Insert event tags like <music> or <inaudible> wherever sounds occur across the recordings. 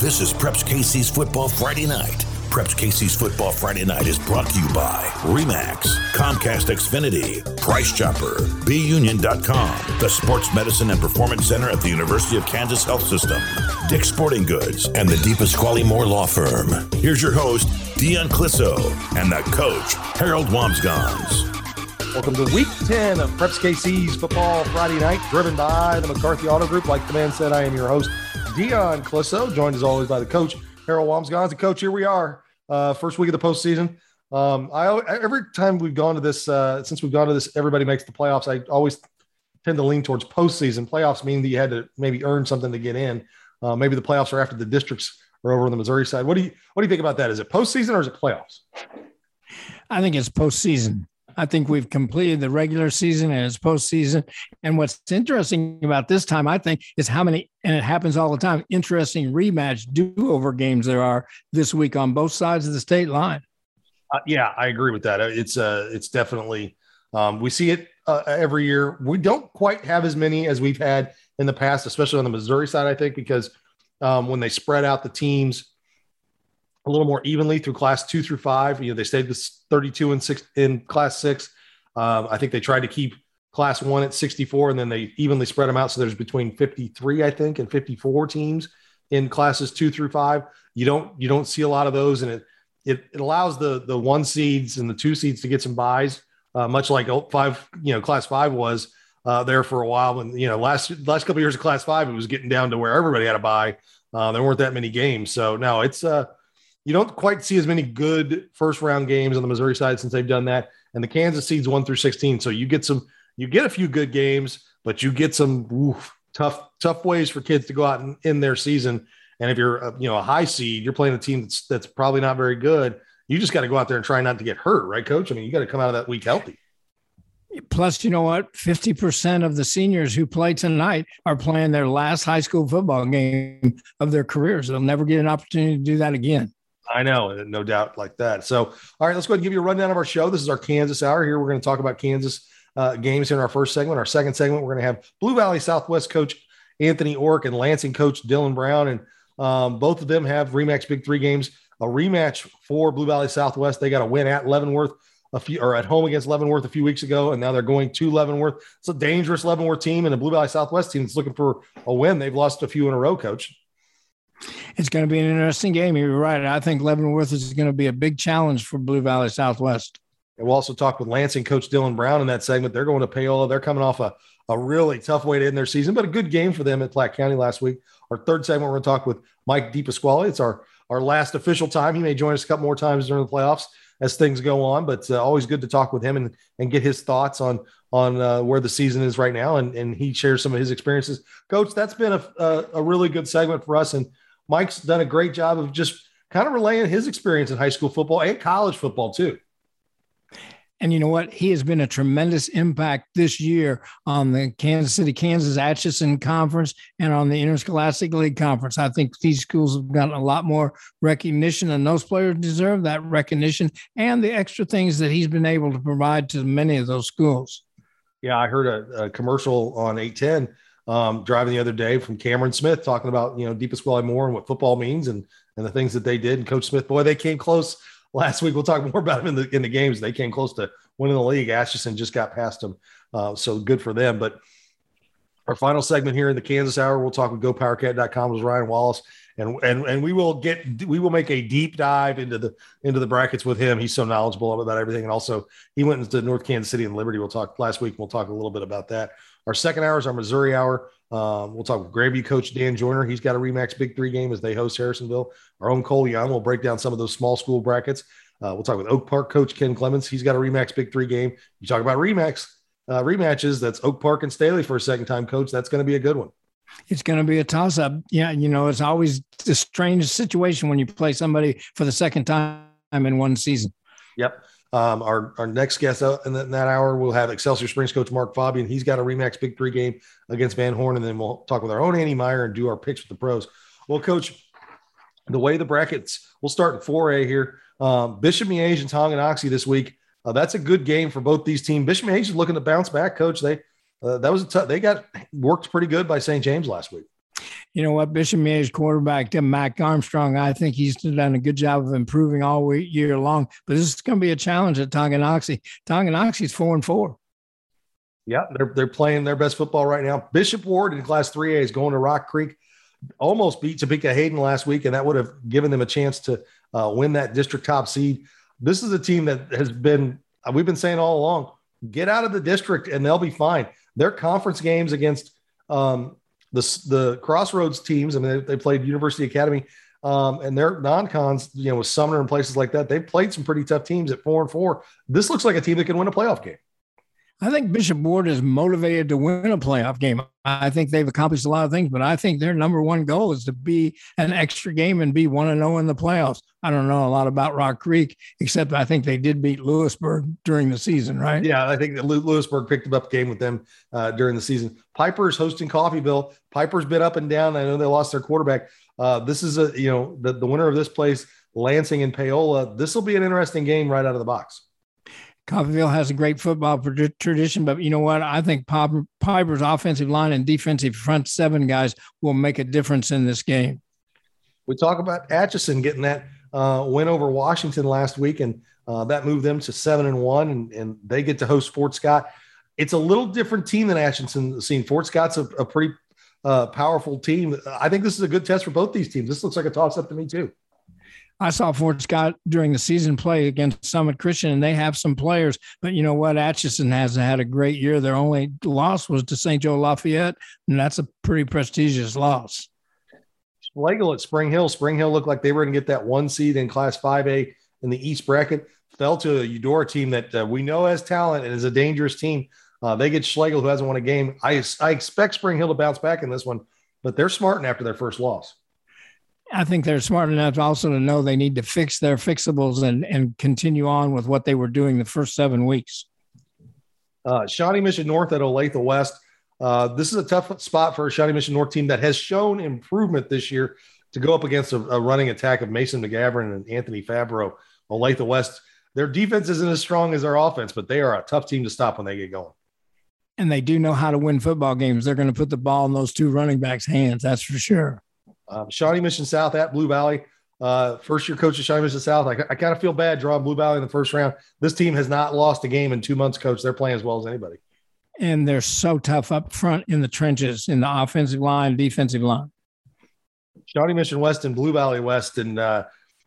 This is Preps KC's Football Friday Night. Preps KC's Football Friday Night is brought to you by Remax, Comcast Xfinity, Price Chopper, BUnion.com, the Sports Medicine and Performance Center at the University of Kansas Health System, Dick's Sporting Goods, and the DePasquale Moore Law Firm. Here's your host, Dion Clisso, and the coach, Harold Wamsgans. Welcome to week 10 of Preps KC's Football Friday Night, driven by the McCarthy Auto Group. Like the man said, I am your host, Dion Clisso, joined as always by the coach, Harold Wamsgans. The coach, here we are, uh, first week of the postseason. Um, I every time we've gone to this, uh, since we've gone to this, everybody makes the playoffs. I always tend to lean towards postseason. Playoffs mean that you had to maybe earn something to get in. Uh, maybe the playoffs are after the districts are over on the Missouri side. What do you what do you think about that? Is it postseason or is it playoffs? I think it's postseason. I think we've completed the regular season and it's postseason. And what's interesting about this time, I think, is how many, and it happens all the time, interesting rematch do over games there are this week on both sides of the state line. Uh, yeah, I agree with that. It's uh, it's definitely um, we see it uh, every year. We don't quite have as many as we've had in the past, especially on the Missouri side. I think because um, when they spread out the teams a little more evenly through class two through five. You know, they stayed with 32 and six in class six. Um, I think they tried to keep class one at 64 and then they evenly spread them out. So there's between 53, I think, and 54 teams in classes two through five. You don't, you don't see a lot of those. And it, it, it allows the, the one seeds and the two seeds to get some buys, uh, much like five, you know, class five was uh, there for a while. And, you know, last, last couple of years of class five, it was getting down to where everybody had a buy. Uh, there weren't that many games. So now it's, uh, you don't quite see as many good first round games on the Missouri side since they've done that. And the Kansas seeds one through 16. So you get some, you get a few good games, but you get some oof, tough, tough ways for kids to go out in, in their season. And if you're, a, you know, a high seed, you're playing a team that's, that's probably not very good. You just got to go out there and try not to get hurt, right, coach? I mean, you got to come out of that week healthy. Plus, you know what? 50% of the seniors who play tonight are playing their last high school football game of their careers. They'll never get an opportunity to do that again. I know, no doubt like that. So, all right, let's go ahead and give you a rundown of our show. This is our Kansas hour. Here, we're going to talk about Kansas uh, games here in our first segment. Our second segment, we're going to have Blue Valley Southwest coach Anthony Ork and Lansing coach Dylan Brown, and um, both of them have Remax Big Three games. A rematch for Blue Valley Southwest. They got a win at Leavenworth a few or at home against Leavenworth a few weeks ago, and now they're going to Leavenworth. It's a dangerous Leavenworth team and a Blue Valley Southwest team that's looking for a win. They've lost a few in a row, coach it's going to be an interesting game. You're right. I think Leavenworth is going to be a big challenge for Blue Valley Southwest. And we'll also talk with Lansing coach Dylan Brown in that segment. They're going to Paola. They're coming off a, a really tough way to end their season, but a good game for them at Platte County last week. Our third segment, we're going to talk with Mike DePasquale. It's our, our last official time. He may join us a couple more times during the playoffs as things go on, but uh, always good to talk with him and, and get his thoughts on on uh, where the season is right now. And, and he shares some of his experiences. Coach, that's been a, a, a really good segment for us. And Mike's done a great job of just kind of relaying his experience in high school football and college football too. And you know what? He has been a tremendous impact this year on the Kansas City, Kansas Atchison Conference and on the Interscholastic League Conference. I think these schools have gotten a lot more recognition, and those players deserve that recognition and the extra things that he's been able to provide to many of those schools. Yeah, I heard a, a commercial on 810 um, driving the other day from Cameron Smith talking about you know DePasquale Moore and what football means and and the things that they did. And Coach Smith, boy, they came close <laughs> last week. We'll talk more about them in the in the games. They came close to winning the league. Atchison just got past them, uh, so good for them. But our final segment here in the Kansas Hour, we'll talk with GoPowerCat.com with Ryan Wallace, and and and we will get we will make a deep dive into the into the brackets with him. He's so knowledgeable about everything, and also he went into North Kansas City and Liberty. We'll talk last week. We'll talk a little bit about that. Our second hour is our Missouri hour. Um, we'll talk with Grandview coach Dan Joyner. He's got a Remax Big Three game as they host Harrisonville. Our own Cole Young will break down some of those small school brackets. Uh, we'll talk with Oak Park coach Ken Clements. He's got a Remax Big Three game. You talk about Remax uh, rematches. That's Oak Park and Staley for a second time coach. That's going to be a good one. It's going to be a toss up. Yeah, you know, it's always a strange situation when you play somebody for the second time in one season. Yep. Um, our, our next guest in that, in that, hour, we'll have Excelsior Springs coach Mark Fabian. He's got a Remax Big Three game against Van Horn, and then we'll talk with our own Andy Meyer and do our picks with the pros. Well, coach, the way the brackets, we'll start in 4A here. Um, Bishop Miege and Oxy this week. Uh, that's a good game for both these teams. Bishop is looking to bounce back, coach. They uh, that was a tough. They got worked pretty good by St. James last week. You know what? Bishop Miege quarterback Mac Armstrong, I think he's done a good job of improving all year long. But this is going to be a challenge at Tonganoxie. Tonganoxie's four and four. Yeah, they're they're playing their best football right now. Bishop Ward in Class 3A is going to Rock Creek. Almost beat Topeka Hayden last week, and that would have given them a chance to uh, win that district top seed. This is a team that has been we've been saying all along get out of the district and they'll be fine. Their conference games against um, the, the crossroads teams, I mean, they, they played University Academy um, and their non-cons, you know, with Sumner and places like that, they've played some pretty tough teams at four and four. This looks like a team that can win a playoff game. I think Bishop Ward is motivated to win a playoff game. I think they've accomplished a lot of things, but I think their number one goal is to be an extra game and be one and zero in the playoffs. I don't know a lot about Rock Creek, except I think they did beat Louisburg during the season, right? Yeah, I think Louisburg picked up a game with them uh, during the season. Piper's hosting Coffeyville. Piper's been up and down. I know they lost their quarterback. Uh, this is a you know the, the winner of this place, Lansing and Paola. This will be an interesting game right out of the box. Coffeyville has a great football tradition, but you know what? I think Piper's offensive line and defensive front seven guys will make a difference in this game. We talk about Atchison getting that uh, win over Washington last week, and uh, that moved them to seven and one, and, and, they get to host Fort Scott. It's a little different team than Atchison seen. Fort Scott's a, a pretty uh, powerful team. I think this is a good test for both these teams. This looks like a toss up to me too. I saw Fort Scott during the season play against Summit Christian, and they have some players. But you know what? Atchison has had a great year. Their only loss was to St. Joe Lafayette, and that's a pretty prestigious loss. Schlagle at Spring Hill. Spring Hill looked like they were going to get that one seed in Class 5A in the East bracket. Fell to a Eudora team that uh, we know has talent and is a dangerous team. Uh, they get Schlagle, who hasn't won a game. I, I expect Spring Hill to bounce back in this one, but they're smarting after their first loss. I think they're smart enough also to know they need to fix their fixables and, and continue on with what they were doing the first seven weeks. Uh, Shawnee Mission North at Olathe West. Uh, this is a tough spot for a Shawnee Mission North team that has shown improvement this year to go up against a, a running attack of Mason McGavran and Anthony Fabro. Olathe West, their defense isn't as strong as their offense, but they are a tough team to stop when they get going. And they do know how to win football games. They're going to put the ball in those two running backs' hands. That's for sure. Um, Shawnee Mission South at Blue Valley. Uh, first year coach of Shawnee Mission South. I, I kind of feel bad drawing Blue Valley in the first round. This team has not lost a game in two months, coach. They're playing as well as anybody. And they're so tough up front in the trenches, in the offensive line, defensive line. Shawnee Mission West and Blue Valley West. And uh,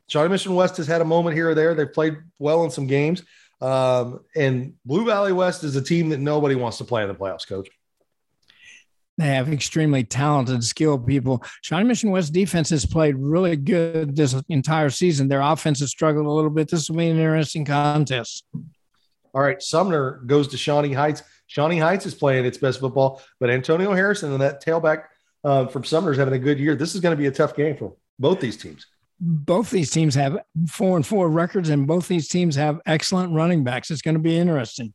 Shawnee Mission West has had a moment here or there. They've played well in some games. Um, and Blue Valley West is a team that nobody wants to play in the playoffs, coach. They have extremely talented, skilled people. Shawnee Mission West defense has played really good this entire season. Their offense has struggled a little bit. This will be an interesting contest. All right, Sumner goes to Shawnee Heights. Shawnee Heights is playing its best football, but Antonio Harrison and that tailback uh, from Sumner is having a good year. This is going to be a tough game for both these teams. Both these teams have four and four records, and both these teams have excellent running backs. It's going to be interesting.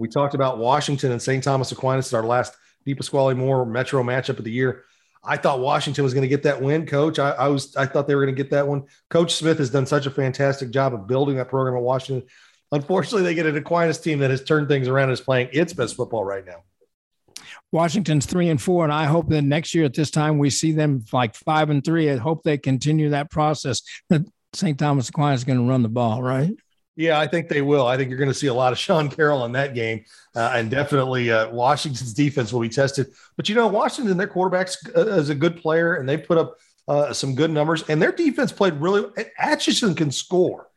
We talked about Washington and St. Thomas Aquinas is our last DePasquale Moore Metro matchup of the year. I thought Washington was going to get that win, Coach. I, I was I thought they were going to get that one. Coach Smith has done such a fantastic job of building that program at Washington. Unfortunately, they get an Aquinas team that has turned things around and is playing its best football right now. Washington's three and four, and I hope that next year at this time we see them like five and three. I hope they continue that process. That St. Thomas Aquinas is going to run the ball, right? Yeah, I think they will. I think you're going to see a lot of Sean Carroll in that game, uh, and definitely uh, Washington's defense will be tested. But you know, Washington, their quarterback's uh, is a good player, and they put up uh, some good numbers. And their defense played really. Atchison can score,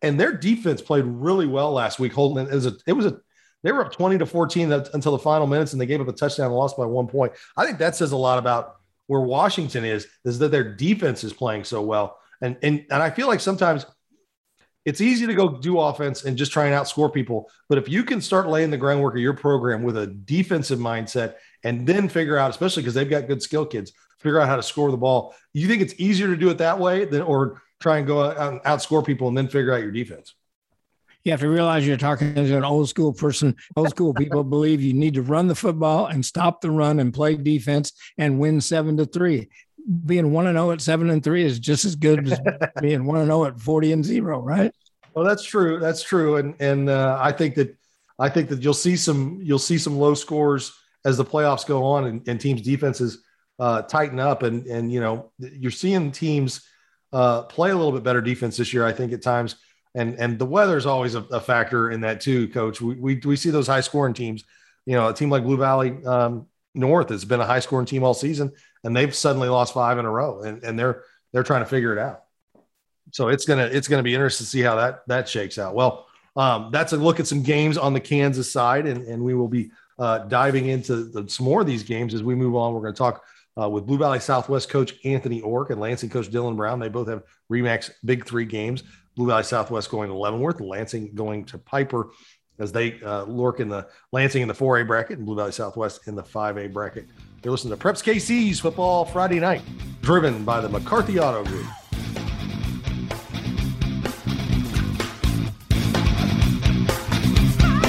and their defense played really well last week. Holding it was a, it was a they were up 20 to 14 until the final minutes, and they gave up a touchdown and lost by one point. I think that says a lot about where Washington is, is that their defense is playing so well. And and and I feel like sometimes – it's easy to go do offense and just try and outscore people. But if you can start laying the groundwork of your program with a defensive mindset and then figure out, especially because they've got good skill kids, figure out how to score the ball. You think it's easier to do it that way than or try and go out and outscore people and then figure out your defense? You have to realize you're talking to an old school person. Old school people believe you need to run the football and stop the run and play defense and win seven to three being one and zero oh at seven and three is just as good as <laughs> being one and zero oh at forty and zero, right? Well, that's true. That's true, and and uh, I think that I think that you'll see some you'll see some low scores as the playoffs go on, and, and teams' defenses uh, tighten up. And and you know you're seeing teams uh, play a little bit better defense this year. I think at times, and and the weather is always a, a, factor in that too, Coach. We, we we see those high scoring teams. You know, a team like Blue Valley um, North has been a high scoring team all season, and they've suddenly lost five in a row, and and they're they're trying to figure it out. So it's gonna it's gonna be interesting to see how that that shakes out. Well, um, that's a look at some games on the Kansas side, and and we will be uh, diving into the, some more of these games as we move on. We're going to talk uh, with Blue Valley Southwest coach Anthony Ork and Lansing coach Dylan Brown. They both have Remax Big Three games. Blue Valley Southwest going to Leavenworth, Lansing going to Piper as they uh, lurk in the Lansing in the 4A bracket and Blue Valley Southwest in the 5A bracket. You're listening to Preps KC's Football Friday Night, driven by the McCarthy Auto Group.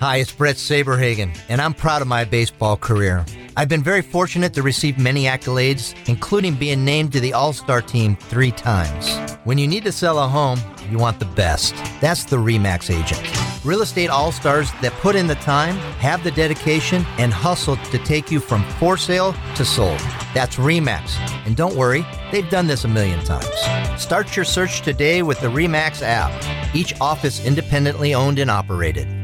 Hi, it's Brett Saberhagen, and I'm proud of my baseball career. I've been very fortunate to receive many accolades, including being named to the All Star team three times. When you need to sell a home, you want the best. That's the REMAX agent. Real estate all stars that put in the time, have the dedication, and hustle to take you from for sale to sold. That's REMAX. And don't worry, they've done this a million times. Start your search today with the REMAX app, each office independently owned and operated.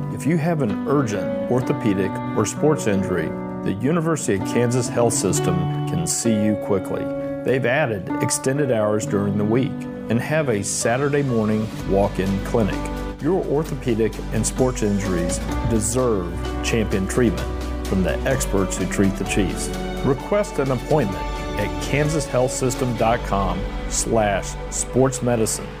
If you have an urgent orthopedic or sports injury, the University of Kansas Health System can see you quickly. They've added extended hours during the week and have a Saturday morning walk in clinic. Your orthopedic and sports injuries deserve champion treatment from the experts who treat the Chiefs. Request an appointment at kansashealthsystem.com slash sportsmedicine.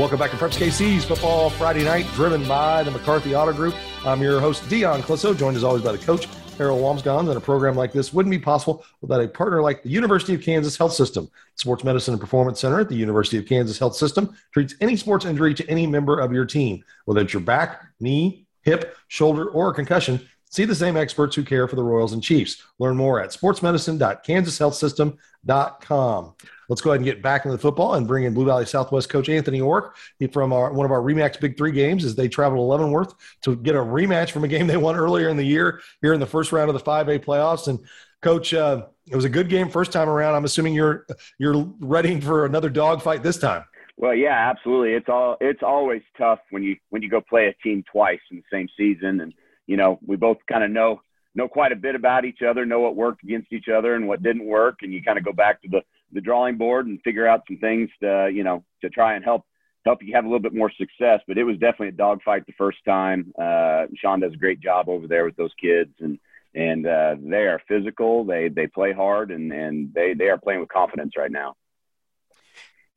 Welcome back to Preps KC's Football Friday Night, driven by the McCarthy Auto Group. I'm your host, Dion Clisso, joined as always by the coach, Harold Wamsgans. And a program like this wouldn't be possible without a partner like the University of Kansas Health System. Sports Medicine and Performance Center at the University of Kansas Health System treats any sports injury to any member of your team, whether it's your back, knee, hip, shoulder, or concussion. See the same experts who care for the Royals and Chiefs. Learn more at sportsmedicine.kansashealthsystem.com. Let's go ahead and get back into the football and bring in Blue Valley Southwest coach Anthony Ork from our, one of our Remax Big Three games as they travel to Leavenworth to get a rematch from a game they won earlier in the year here in the first round of the 5A playoffs. And coach, uh, it was a good game first time around. I'm assuming you're you're ready for another dogfight this time. Well, yeah, absolutely. It's all it's always tough when you when you go play a team twice in the same season, and you know we both kind of know know quite a bit about each other, know what worked against each other and what didn't work, and you kind of go back to the the drawing board and figure out some things to you know to try and help help you have a little bit more success. But it was definitely a dogfight the first time. Uh, Sean does a great job over there with those kids, and and uh, they are physical. They they play hard, and and they they are playing with confidence right now.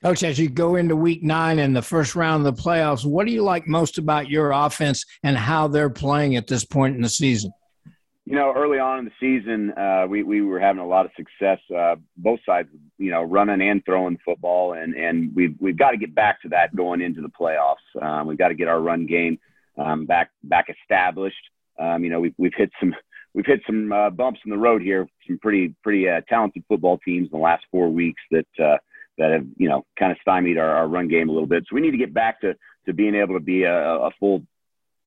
Coach, as you go into week nine and the first round of the playoffs, what do you like most about your offense and how they're playing at this point in the season? You know, early on in the season, uh, we we were having a lot of success, uh, both sides. You know, running and throwing football, and and we've we've got to get back to that going into the playoffs. Um, we've got to get our run game um, back back established. Um, you know, we've we've hit some we've hit some uh, bumps in the road here. Some pretty pretty uh, talented football teams in the last four weeks that uh, that have you know kind of stymied our, our run game a little bit. So we need to get back to to being able to be a, a full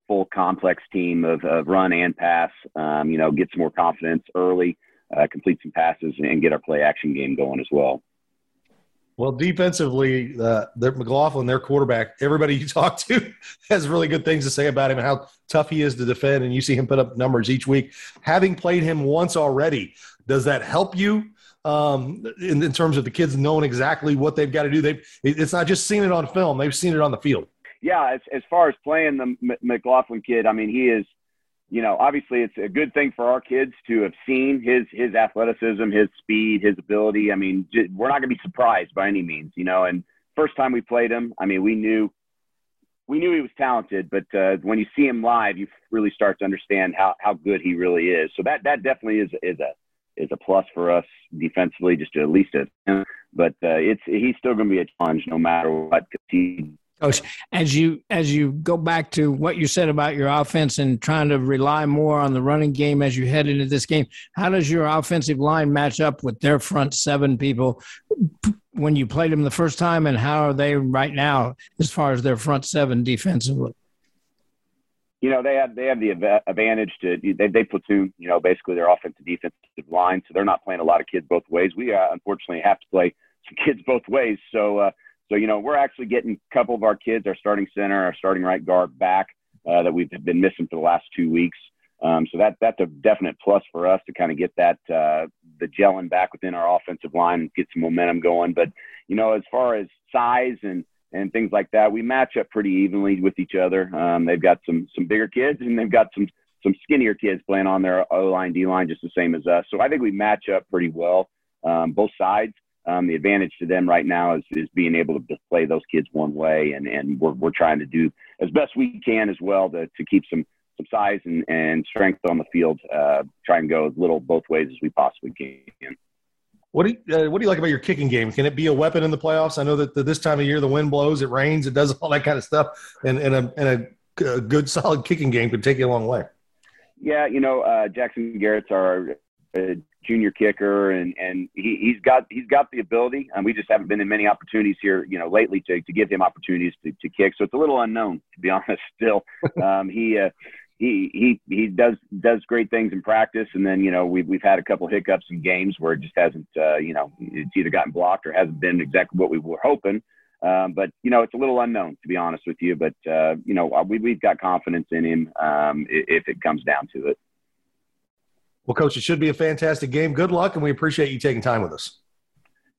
full complex team of, of run and pass. Um, you know, get some more confidence early, uh, complete some passes, and get our play action game going as well. Well, defensively, uh, their McLaughlin, their quarterback, everybody you <laughs> talk to has really good things to say about him and how tough he is to defend. And you see him put up numbers each week. Having played him once already, does that help you um, in, in, terms of the kids knowing exactly what they've got to do. They've it's not just seen it on film; they've seen it on the field. Yeah, as, as far as playing the McLaughlin kid, I mean, he is, you know, obviously it's a good thing for our kids to have seen his his athleticism, his speed, his ability. I mean, we're not going to be surprised by any means, you know. And first time we played him, I mean, we knew we knew he was talented, but uh, when you see him live, you really start to understand how how good he really is. So that that definitely is is a is a plus for us defensively, just at least a. But uh, it's he's still going to be a challenge no matter what. Cause He, Coach, as you as you go back to what you said about your offense and trying to rely more on the running game as you head into this game, how does your offensive line match up with their front seven people when you played them the first time, and how are they right now as far as their front seven defensively? you know, they have they have the advantage to they they platoon, you know, basically their offensive defensive line, so they're not playing a lot of kids both ways. We uh, unfortunately have to play some kids both ways. So uh, so you know, we're actually getting a couple of our kids, our starting center, our starting right guard back uh, that we've been missing for the last two weeks. Um, so that that's a definite plus for us to kind of get that uh, the gelling back within our offensive line and get some momentum going. But you know, as far as size and and things like that. We match up pretty evenly with each other. Um, they've got some some bigger kids and they've got some some skinnier kids playing on their O line, D line, just the same as us. So I think we match up pretty well, um, both sides. Um, the advantage to them right now is, is being able to play those kids one way, and, and we're, we're trying to do as best we can as well to, to keep some some size and, and strength on the field. Uh, try and go as little both ways as we possibly can. What do you, uh, what do you like about your kicking game? Can it be a weapon in the playoffs? I know that the, this time of year the wind blows, it rains, it does <laughs> all that kind of stuff, and and a, and a, a good <laughs> solid kicking game could take you a long way. Yeah, you know, uh, Jackson Garrett's our uh, junior kicker, and and he, he's got he's got the ability, and we just haven't been in many opportunities here, you know, lately to to give him opportunities to, to kick. So it's a little unknown, to be <laughs> honest. Still, um, he uh, he he he does does great things in practice, and then you know we've we've had a couple hiccups in games where it just hasn't uh, you know it's either gotten blocked or hasn't been exactly what we were hoping. Um, but you know it's a little unknown to be honest with you. But uh, you know we we've got confidence in him um, if it comes down to it. Well, coach, it should be a fantastic game. Good luck, and we appreciate you taking time with us.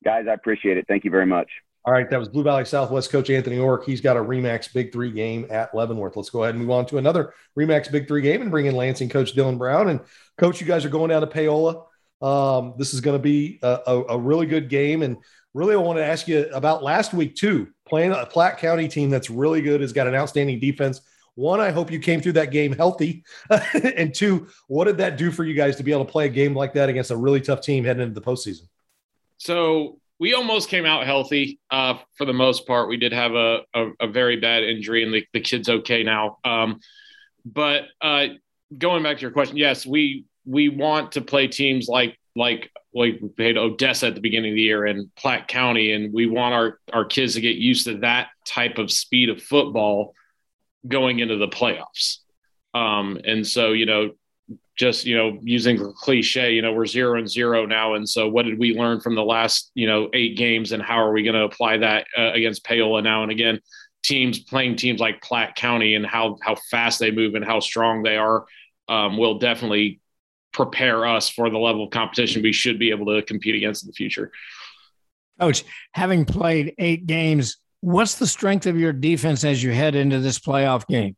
Guys, I appreciate it. Thank you very much. All right, that was Blue Valley Southwest coach Anthony Ork. He's got a Remax Big Three game at Leavenworth. Let's go ahead and move on to another Remax Big Three game and bring in Lansing coach Dylan Brown. And coach, you guys are going down to Paola. Um, this is going to be a, a, a, really good game. And really, I want to ask you about last week too. Playing a Platte County team that's really good, has got an outstanding defense. One, I hope you came through that game healthy. <laughs> and two, what did that do for you guys to be able to play a game like that against a really tough team heading into the postseason? So we almost came out healthy uh, for the most part. We did have a, a, a very bad injury, and the, the kid's okay now. Um, but uh, going back to your question, yes, we we want to play teams like like like we played Odessa at the beginning of the year and Platte County, and we want our our kids to get used to that type of speed of football going into the playoffs. Um, and so, you know, just you know using cliche you know we're zero and zero now. And so what did we learn from the last you know eight games and how are we going to apply that uh, against paola now? And again teams playing teams like platte county and how how fast they move and how strong they are um, will definitely prepare us for the level of competition we should be able to compete against in the future. Coach, having played eight games, what's the strength of your defense as you head into this playoff game?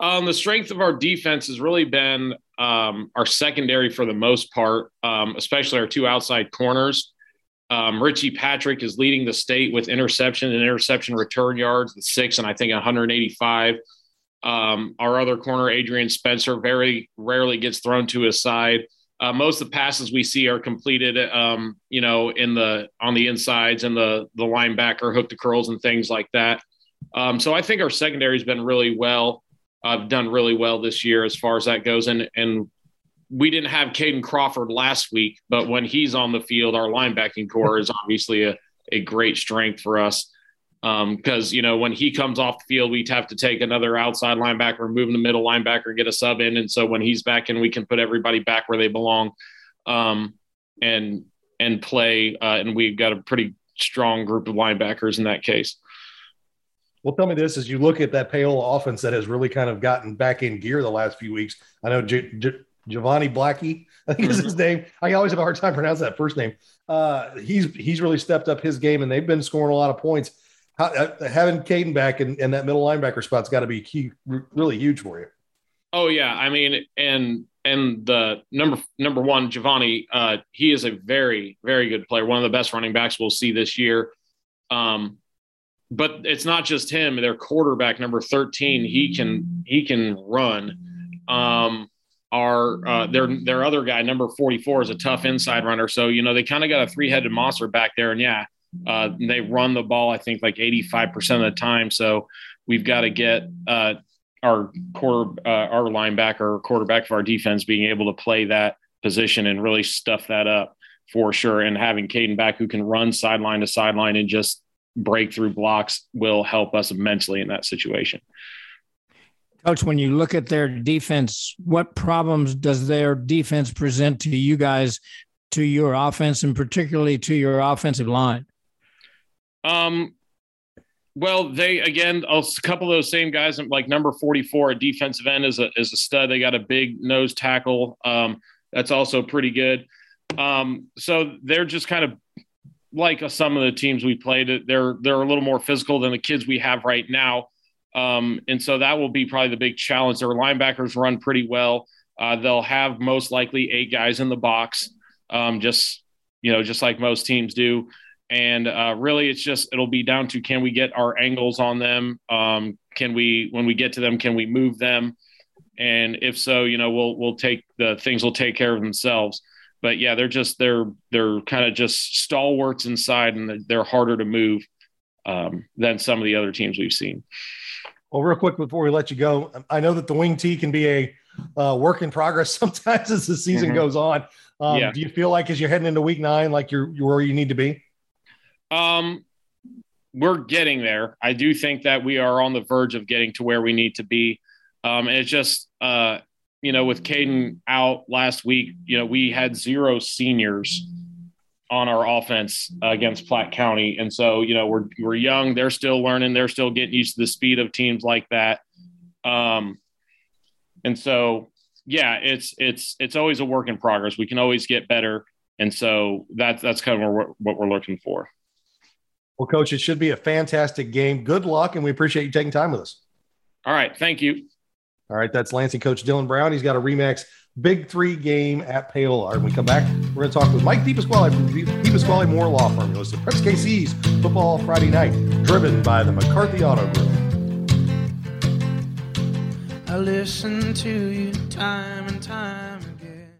Um, the strength of our defense has really been um, our secondary for the most part, um, especially our two outside corners. Um, Richie Patrick is leading the state with interception and interception return yards, the six and I think 185. Um, our other corner, Adrian Spencer, very rarely gets thrown to his side. Uh, most of the passes we see are completed, um, you know, in the on the insides and the the linebacker hook to curls and things like that. Um, so I think our secondary has been really well, uh, done really well this year as far as that goes. And and we didn't have Caden Crawford last week, but when he's on the field, our linebacking core is obviously a, a great strength for us. Because, um, you know, when he comes off the field, we'd have to take another outside linebacker, move in the middle linebacker, get a sub in. And so when he's back in, we can put everybody back where they belong um, and and play. Uh, and we've got a pretty strong group of linebackers in that case. Well, tell me this: as you look at that Paola offense that has really kind of gotten back in gear the last few weeks, I know J- J- Giovanni Blackie, I think is his mm-hmm. name. I always have a hard time pronouncing that first name. Uh, he's he's really stepped up his game, and they've been scoring a lot of points. Uh, having Caden back and, and that middle linebacker spot's got to be key, really huge for you. Oh yeah, I mean, and and the number number one, Giovanni, uh, he is a very very good player, one of the best running backs we'll see this year. Um, but it's not just him; their quarterback, number thirteen, he can he can run. Um, our uh, their their other guy, number 44, is a tough inside runner. So you know they kind of got a three headed monster back there, and yeah, uh, they run the ball. I think like 85 percent of the time. So we've got to get uh, our quarter uh, our linebacker quarterback of our defense being able to play that position and really stuff that up for sure. And having Caden back who can run sideline to sideline and just break through blocks will help us immensely in that situation. Coach, when you look at their defense, what problems does their defense present to you guys, to your offense, and particularly to your offensive line? Um, well, they again a couple of those same guys, like number forty-four, a defensive end is a is a stud. They got a big nose tackle. Um, that's also pretty good. Um, so they're just kind of like some of the teams we played. They're they're a little more physical than the kids we have right now. Um, and so that will be probably the big challenge. Their linebackers run pretty well. Uh, they'll have most likely eight guys in the box, um, just you know, just like most teams do. And uh, really, it's just it'll be down to can we get our angles on them? Um, can we, when we get to them, can we move them? And if so, you know, we'll we'll take the things will take care of themselves. But yeah, they're just they're they're kind of just stalwarts inside, and they're harder to move um, than some of the other teams we've seen. Well, real quick before we let you go, I know that the wing tee can be a uh, work in progress <laughs> sometimes as the season mm-hmm. goes on. Um, yeah. Do you feel like as you're heading into week nine, like you're, you're where you need to be? Um, we're getting there. I do think that we are on the verge of getting to where we need to be. Um, and it's just, uh, you know, with Caden out last week, you know, we had zero seniors on our offense against Platte County. And so, you know, we're, we're young, they're still learning, they're still getting used to the speed of teams like that. Um, and so, yeah, it's, it's, it's always a work in progress. We can always get better. And so that's, that's kind of what, we're, what we're looking for. Well, coach, it should be a fantastic game. Good luck. And we appreciate you taking time with us. All right. Thank you. All right. That's Lansing coach Dylan Brown. He's got a Remax Big Three game at Paola. When we come back, we're going to talk with Mike DePasquale from DePasquale Moore Law Firm. It was the Preps KC's Football Friday Night, driven by the McCarthy Auto Group. I listen to you time and time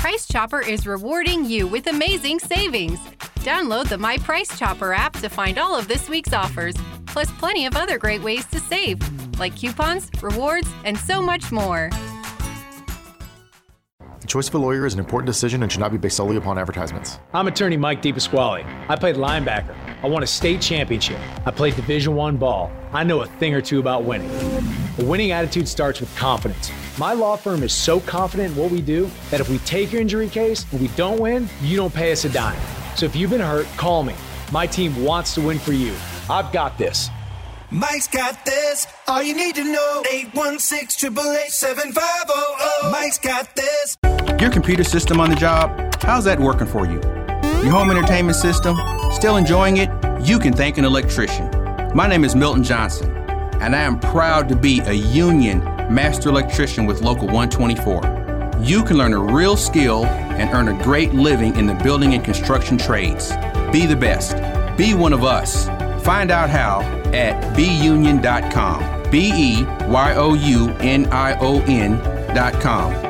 Price Chopper is rewarding you with amazing savings. Download the My Price Chopper app to find all of this week's offers, plus plenty of other great ways to save, like coupons, rewards, and so much more. The choice of a lawyer is an important decision and should not be based solely upon advertisements. I'm attorney Mike DePasquale. I played linebacker. I won a state championship. I played Division One ball. I know a thing or two about winning. A winning attitude starts with confidence. My law firm is so confident in what we do that if we take your injury case and we don't win, you don't pay us a dime. So if you've been hurt, call me. My team wants to win for you. I've got this. Mike's got this. All you need to know. 816 888 Mike's got this. Your computer system on the job, how's that working for you? Your home entertainment system, still enjoying it? You can thank an electrician. My name is Milton Johnson, and I am proud to be a union master electrician with Local 124. You can learn a real skill and earn a great living in the building and construction trades. Be the best. Be one of us. Find out how at beunion.com. B E Y O U N I O N.com.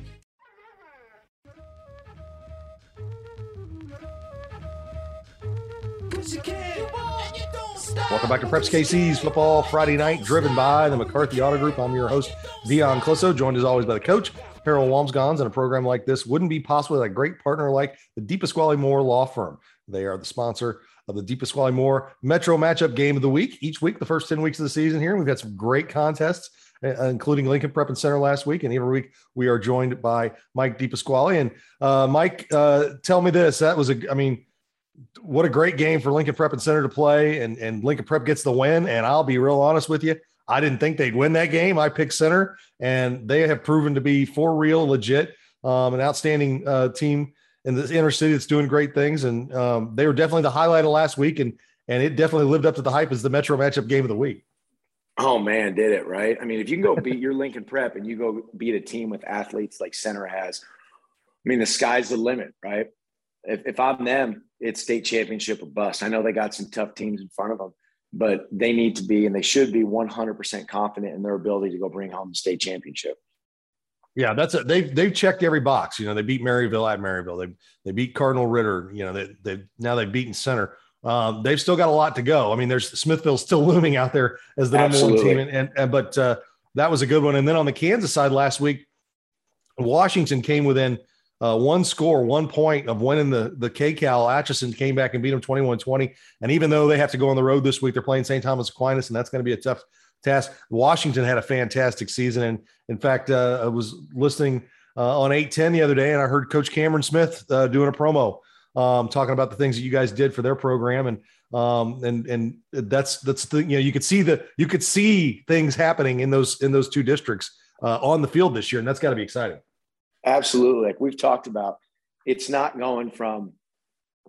Welcome back to Preps KC's Football Friday Night, driven by the McCarthy Auto Group. I'm your host, Dion Clisso, joined as always by the coach, Harold Wamsgans. And a program like this wouldn't be possible without a great partner like the DePasquale Moore Law Firm. They are the sponsor of the DePasquale Moore Metro Matchup Game of the Week. Each week, the first 10 weeks of the season here, we've had some great contests, uh, including Lincoln Prep and Center last week. And every week, we are joined by Mike DePasquale. And uh, Mike, uh, tell me this. That was a, I mean, what a great game for Lincoln Prep and Center to play, and and Lincoln Prep gets the win. And I'll be real honest with you, I didn't think they'd win that game. I picked Center, and they have proven to be for real, legit, um, an outstanding uh, team in the inner city that's doing great things. And um, they were definitely the highlight of last week, and and it definitely lived up to the hype as the Metro matchup game of the week. Oh man, did it right? I mean, if you can go beat your <laughs> Lincoln Prep and you go beat a team with athletes like Center has, I mean, the sky's the limit, right? If, if I'm them, it's state championship or bust. I know they got some tough teams in front of them, but they need to be and they should be 100% confident in their ability to go bring home the state championship. Yeah, that's it. They've they've checked every box. You know, they beat Maryville at Maryville. They they beat Cardinal Ritter. You know, they they now they've beaten Center. Um, they've still got a lot to go. I mean, there's Smithville still <laughs> looming out there as the number one team, and, and, and but uh, that was a good one. And then on the Kansas side last week, Washington came within uh, one score, one point of winning the the KCAL. Atchison came back and beat them 21-20. And even though they have to go on the road this week, they're playing St. Thomas Aquinas, and that's going to be a tough task. Washington had a fantastic season, and in fact, uh, I was listening uh, on 810 the other day, and I heard Coach Cameron Smith uh, doing a promo um, talking about the things that you guys did for their program, and um, and and that's that's the you know you could see the you could see things happening in those in those two districts uh, on the field this year, and that's got to be exciting. Absolutely. Like we've talked about, it's not going from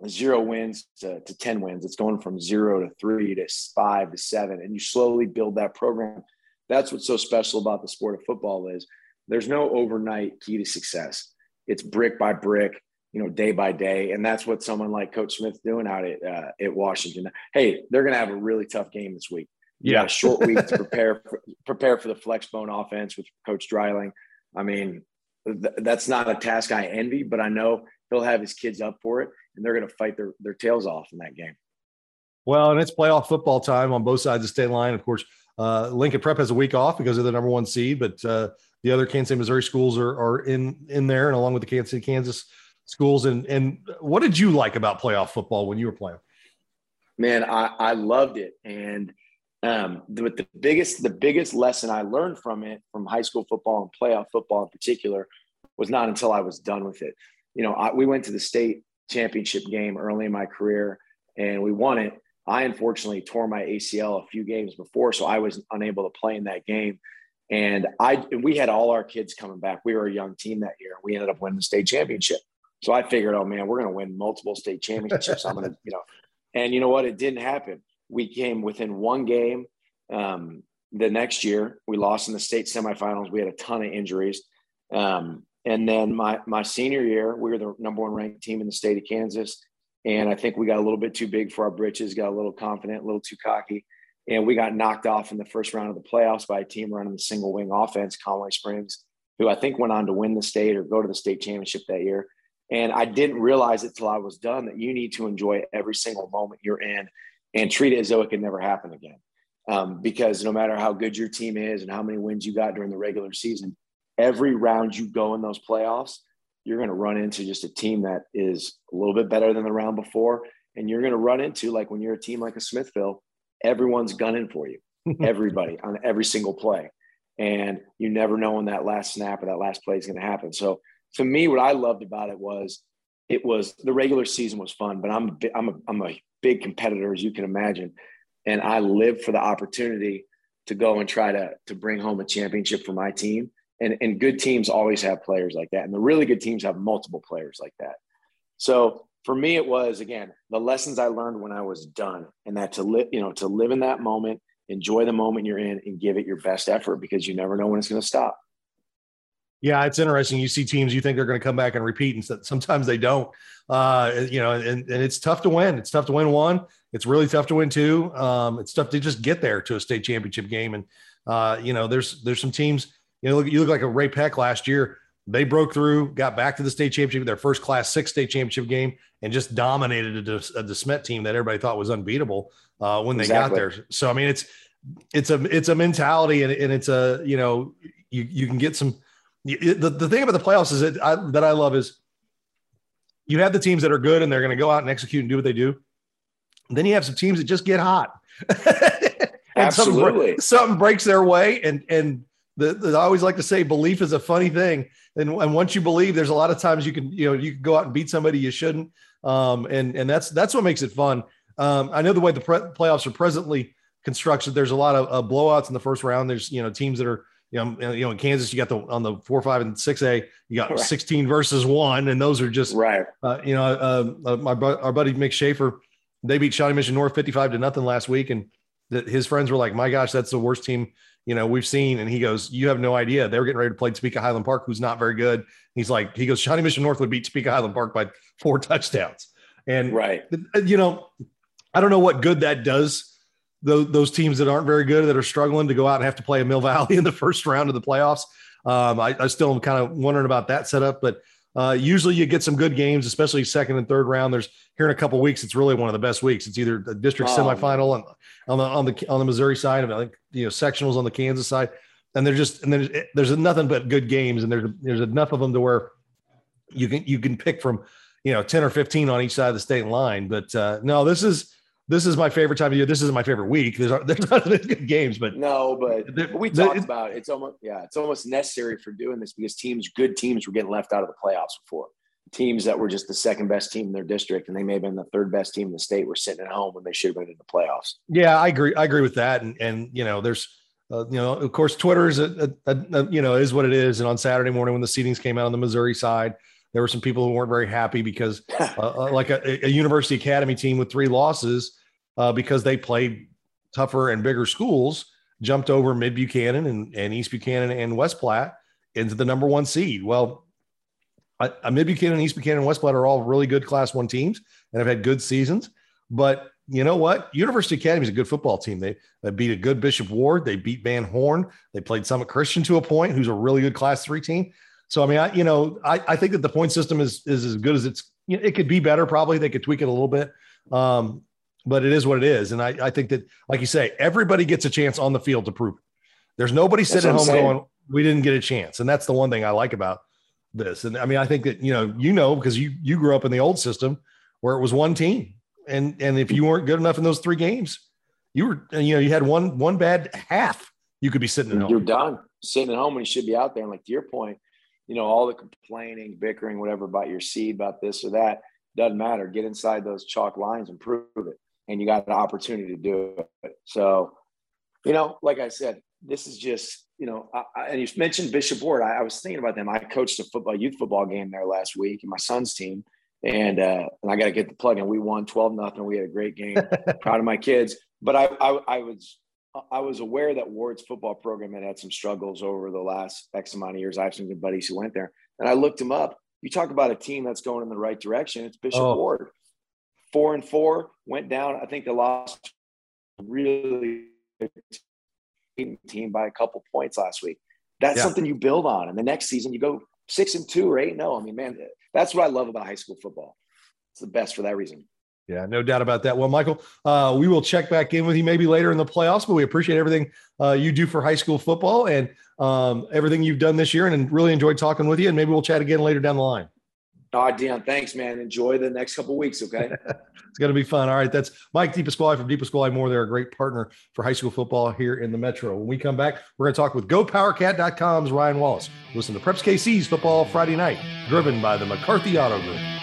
zero wins to, to 10 wins. It's going from zero to three to five to seven. And you slowly build that program. That's what's so special about the sport of football is there's no overnight key to success. It's brick by brick, you know, day by day. And that's what someone like Coach Smith's doing out at, uh, at Washington. Hey, they're going to have a really tough game this week. You Yeah. got a short week to <laughs> prepare for, prepare for the flex bone offense with Coach Dreiling. I mean, th- that's not a task I envy, but I know he'll have his kids up for it, and they're going to fight their, their tails off in that game. Well, and it's playoff football time on both sides of the state line. Of course, uh, Lincoln Prep has a week off because of the number one seed, but uh, the other Kansas City, Missouri schools are, are in in there, and along with the Kansas City, Kansas schools. And and what did you like about playoff football when you were playing? Man, I, I loved it, and um, the, the biggest the biggest lesson I learned from it, from high school football and playoff football in particular, was not until I was done with it. You know, I, we went to the state championship game early in my career and we won it. I unfortunately tore my ACL a few games before, so I was unable to play in that game. And I and we had all our kids coming back. We were a young team that year. We ended up winning the state championship. So I figured, oh man, we're going to win multiple state championships. I'm going <laughs> to, you know, and you know what? It didn't happen. We came within one game. Um, the next year, we lost in the state semifinals. We had a ton of injuries. Um, and then my my senior year, we were the number one ranked team in the state of Kansas. And I think we got a little bit too big for our britches, got a little confident, a little too cocky. And we got knocked off in the first round of the playoffs by a team running the single wing offense, Conway Springs, who I think went on to win the state or go to the state championship that year. And I didn't realize it till I was done that you need to enjoy every single moment you're in and treat it as though it could never happen again. Um, because no matter how good your team is and how many wins you got during the regular season, every round you go in those playoffs, you're going to run into just a team that is a little bit better than the round before. And you're going to run into, like when you're a team like a Smithville, everyone's gunning for you, <laughs> everybody on every single play. And you never know when that last snap or that last play is going to happen. So to me, what I loved about it was it was the regular season was fun, but I'm I'm a, I'm a big competitor, as you can imagine. And I live for the opportunity to go and try to, to bring home a championship for my team and, and good teams always have players like that. And the really good teams have multiple players like that. So for me, it was again the lessons I learned when I was done, and that to live, you know, to live in that moment, enjoy the moment you're in, and give it your best effort because you never know when it's going to stop. Yeah, it's interesting. You see teams you think they're going to come back and repeat, and sometimes they don't. Uh, you know, and, and it's tough to win. It's tough to win one. It's really tough to win two. Um, it's tough to just get there to a state championship game. And uh, you know, there's there's some teams you know, look, you look like a Ray-Pec last year. They broke through, got back to the state championship, their first class six state championship game, and just dominated a, a DeSmet team that everybody thought was unbeatable uh, when they exactly. got there. So I mean, it's it's a it's a mentality, and, and it's a you know you you can get some. The, the thing about the playoffs is that I, that I love is you have the teams that are good and they're going to go out and execute and do what they do. And then you have some teams that just get hot. <laughs> Absolutely. Something, something, breaks their way and and the, the, I always like to say belief is a funny thing. And, and once you believe, there's a lot of times you can, you know, you can go out and beat somebody you shouldn't. Um, and, and that's, that's what makes it fun. Um, I know the way the pre- playoffs are presently constructed, there's a lot of uh, blowouts in the first round. There's, you know, teams that are, you know, you know, in Kansas, you got the on the four, five, and six A, you got right. 16 versus one, and those are just right. Uh, you know, uh, uh, my our buddy Mick Schaefer, they beat Shawnee Mission North 55 to nothing last week, and that his friends were like, "My gosh, that's the worst team you know, we've seen, and he goes, You have no idea. They were getting ready to play Topeka Highland Park, who's not very good. He's like, He goes, Shawnee Mission North would beat Topeka Highland Park by four <laughs> touchdowns. And, right, you know, I don't know what good that does. Those, those teams that aren't very good, that are struggling to go out and have to play a Mill <laughs> Valley in the first round of the playoffs. Um, I, I still am kind of wondering about that setup, but uh, usually you get some good games, especially second and third round. There's here in a couple weeks, it's really one of the best weeks. It's either the district oh, semifinal and on the on the on the Missouri side, and I think you know sectionals on the Kansas side, and they're just and there's there's nothing but good games, and there's there's enough of them to where you can you can pick from you know 10 or 15 on each side of the state line. But uh, no, this is this is my favorite time of year. This isn't my favorite week. There's <laughs> there's not good games, but no, but we talked about it. it's almost yeah, it's almost necessary for doing this because teams, good teams, were getting left out of the playoffs before teams that were just the second best team in their district and they may have been the third best team in the state were sitting at home when they should have been in the playoffs. Yeah, I agree. I agree with that. And, and, you know, there's, uh, you know, of course, Twitter is, a, a, a, you know, is what it is. And on Saturday morning, when the seedings came out on the Missouri side, there were some people who weren't very happy because <laughs> uh, uh, like a, University Academy team with three losses uh, because they played tougher and bigger schools jumped over mid Buchanan and, and East Buchanan and West Platte into the number one seed. Well, Mid Buchanan, East Buchanan, and West Platte are all really good Class One teams and have had good seasons. But you know what? University Academy is a good football team. They, they beat a good Bishop Ward. They beat Van Horn. They played Summit Christian to a point, who's a really good Class Three team. So I mean, I you know, I, I think that the point system is is as good as it's. You know, it could be better. Probably they could tweak it a little bit. Um, but it is what it is. And I, I think that, like you say, everybody gets a chance on the field to prove it. There's nobody sitting at home going, we didn't get a chance. And that's the one thing I like about this. And I mean, I think that you know, you know, because you you grew up in the old system where it was one team, and and if you weren't good enough in those three games, you were you know you had one one bad half, you could be sitting at home. You're done sitting at home and you should be out there. And like to your point, you know, all the complaining, bickering, whatever about your seed, about this or that, doesn't matter. Get inside those chalk lines and prove it. And you got an opportunity to do it. So, you know, like I said, this is just, you know, I, I, and you mentioned Bishop Ward. I, I, was thinking about them. I coached a football, youth football game there last week and my son's team. And, uh, and I got to get the plug in. We won 12 nothing. We had a great game. <laughs> Proud of my kids. But I, I, I was I was aware that Ward's football program had had some struggles over the last X amount of years. I have some good buddies who went there, and I looked him up. You talk about a team that's going in the right direction. It's Bishop oh. Ward, four and four, went down. I think they lost really team by a couple points last week. That's yeah. something you build on, and the next season you go six and two or eight. No, I mean, man, that's what I love about high school football. It's the best for that reason. Yeah, no doubt about that. Well, Michael, uh, we will check back in with you maybe later in the playoffs, but we appreciate everything uh, you do for high school football and um, everything you've done this year and really enjoyed talking with you. And maybe we'll chat again later down the line. Oh, Dion, thanks, man. Enjoy the next couple weeks, okay? <laughs> it's going to be fun. All right, that's Mike DePasquale from DePasquale Moore. They're a great partner for high school football here in the Metro. When we come back, we're going to talk with GoPowerCat.com's Ryan Wallace. Listen to Preps KC's Football Friday Night, driven by the McCarthy Auto Group.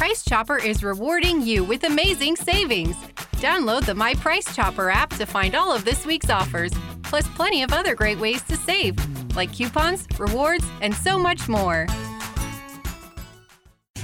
Price Chopper is rewarding you with amazing savings. Download the My Price Chopper app to find all of this week's offers, plus plenty of other great ways to save, like coupons, rewards, and so much more.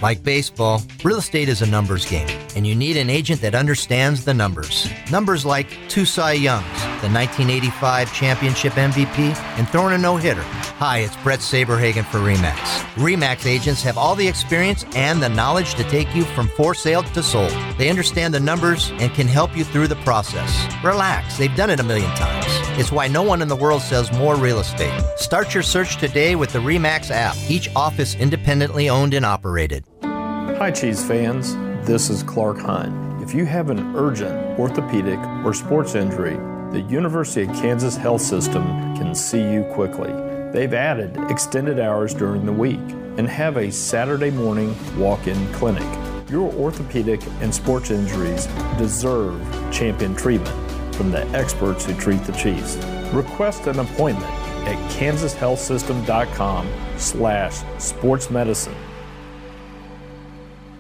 Like baseball, real estate is a numbers game, and you need an agent that understands the numbers. Numbers like two Cy Youngs, the 1985 championship MVP, and throwing a no hitter. Hi, it's Brett Saberhagen for REMAX. REMAX agents have all the experience and the knowledge to take you from for sale to sold. They understand the numbers and can help you through the process. Relax, they've done it a million times. It's why no one in the world sells more real estate. Start your search today with the REMAX app, each office independently owned and operated. Hi, Chiefs fans. This is Clark Hunt. If you have an urgent orthopedic or sports injury, the University of Kansas Health System can see you quickly. They've added extended hours during the week and have a Saturday morning walk in clinic. Your orthopedic and sports injuries deserve champion treatment from the experts who treat the Chiefs. Request an appointment at kansashealthsystem.com slash sportsmedicine.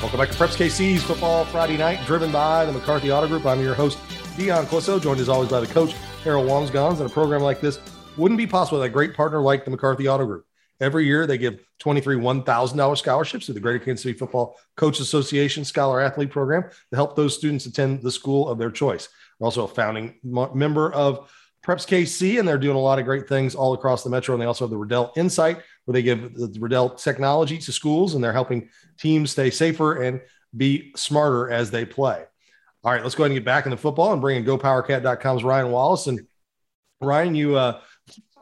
Welcome back to Preps KC's Football Friday Night, driven by the McCarthy Auto Group. I'm your host, Dion Clisso, joined as always by the coach, Harold Wamsgans. And a program like this wouldn't be possible without a great partner like the McCarthy Auto Group. Every year, they give 23 $1,000 scholarships to the Greater Kansas City Football Coach Association Scholar Athlete Program to help those students attend the school of their choice. They're also a founding member of Preps KC, and they're doing a lot of great things all across the metro. And they also have the Riddell Insight, where they give the Riddell technology to schools, and they're helping teams stay safer and be smarter as they play. All right, let's go ahead and get back into football and bring in GoPowerCat.com's Ryan Wallace. And Ryan, you uh,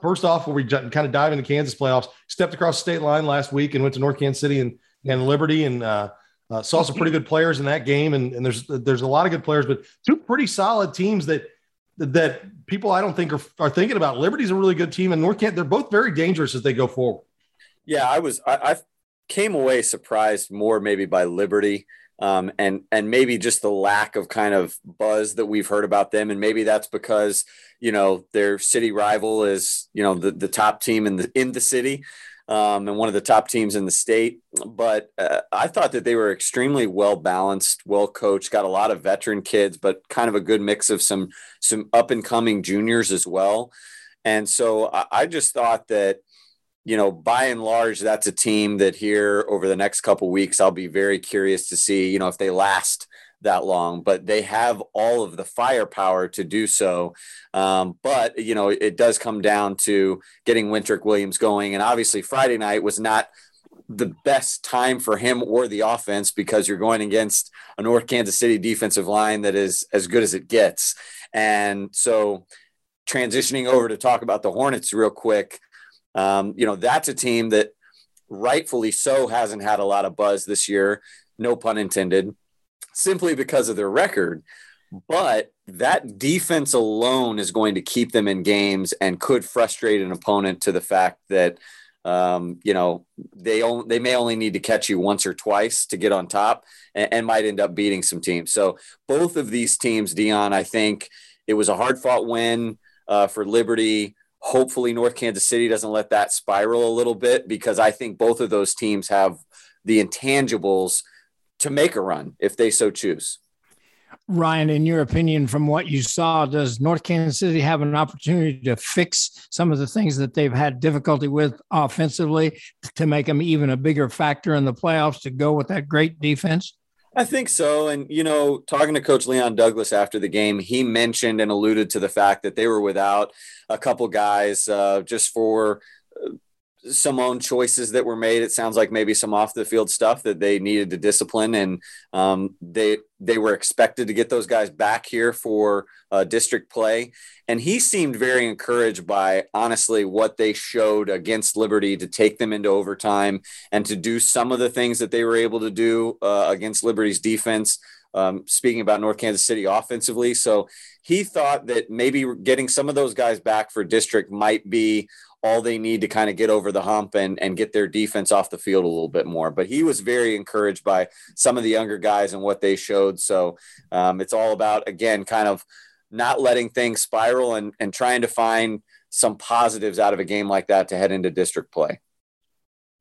first off, where we kind of dive into Kansas playoffs, stepped across the state line last week and went to North Kansas City and, and Liberty and uh, uh, saw some pretty good players in that game. And, and there's there's a lot of good players, but two pretty solid teams that that people I don't think are, are thinking about. Liberty's a really good team, and North Kent they're both very dangerous as they go forward. Yeah, I was I, I came away surprised more maybe by Liberty. Um, and and maybe just the lack of kind of buzz that we've heard about them, and maybe that's because you know their city rival is you know the, the top team in the in the city, um, and one of the top teams in the state. But uh, I thought that they were extremely well balanced, well coached, got a lot of veteran kids, but kind of a good mix of some some up and coming juniors as well. And so I, I just thought that you know, by and large, that's a team that here over the next couple weeks, I'll be very curious to see, you know, if they last that long, but they have all of the firepower to do so. Um, but, you know, it does come down to getting Wintrick Williams going. And obviously, Friday night was not the best time for him or the offense because you're going against a North Kansas City defensive line that is as good as it gets. And so, transitioning over to talk about the Hornets real quick. Um, you know, that's a team that rightfully so hasn't had a lot of buzz this year, no pun intended, simply because of their record. But that defense alone is going to keep them in games and could frustrate an opponent to the fact that um, you know they only, they may only need to catch you once or twice to get on top and, and might end up beating some teams. So both of these teams, Dion, I think it was a hard fought win uh, for Liberty hopefully North Kansas City doesn't let that spiral a little bit because I think both of those teams have the intangibles to make a run if they so choose. Ryan, in your opinion, from what you saw, does North Kansas City have an opportunity to fix some of the things that they've had difficulty with offensively to make them even a bigger factor in the playoffs to go with that great defense? I think so. And, you know, talking to Coach Leon Douglas after the game, he mentioned and alluded to the fact that they were without a couple guys uh, just for some own choices that were made. It sounds like maybe some off the field stuff that they needed to discipline, and um, they they were expected to get those guys back here for uh, district play. And he seemed very encouraged by honestly what they showed against Liberty to take them into overtime and to do some of the things that they were able to do uh, against Liberty's defense. Um, speaking about North Kansas City offensively. So he thought that maybe getting some of those guys back for district might be all they need to kind of get over the hump and, and get their defense off the field a little bit more. But he was very encouraged by some of the younger guys and what they showed. So um, it's all about, again, kind of not letting things spiral and, and trying to find some positives out of a game like that to head into district play.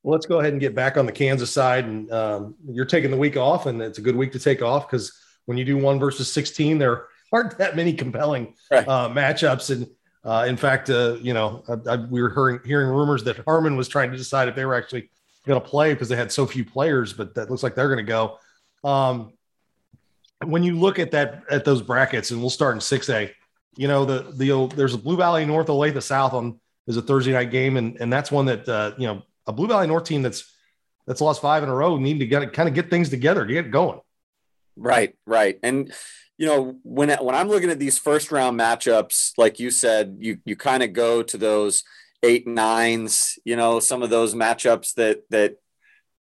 Well, let's go ahead and get back on the Kansas side. And um, you're taking the week off, and it's a good week to take off because when you do one versus 16, there aren't that many compelling right. uh, matchups. And uh, in fact, uh, you know, I, I, we were hearing, hearing rumors that Harmon was trying to decide if they were actually going to play because they had so few players, but that looks like they're going to go. Um, when you look at that at those brackets, and we'll start in six A. You know, the the there's a Blue Valley North, Olathe South on is a Thursday night game, and and that's one that uh, you know a Blue Valley North team that's that's lost five in a row need to get kind of get things together to get going. Right, right, and you know when when I'm looking at these first round matchups, like you said, you you kind of go to those eight nines, you know, some of those matchups that that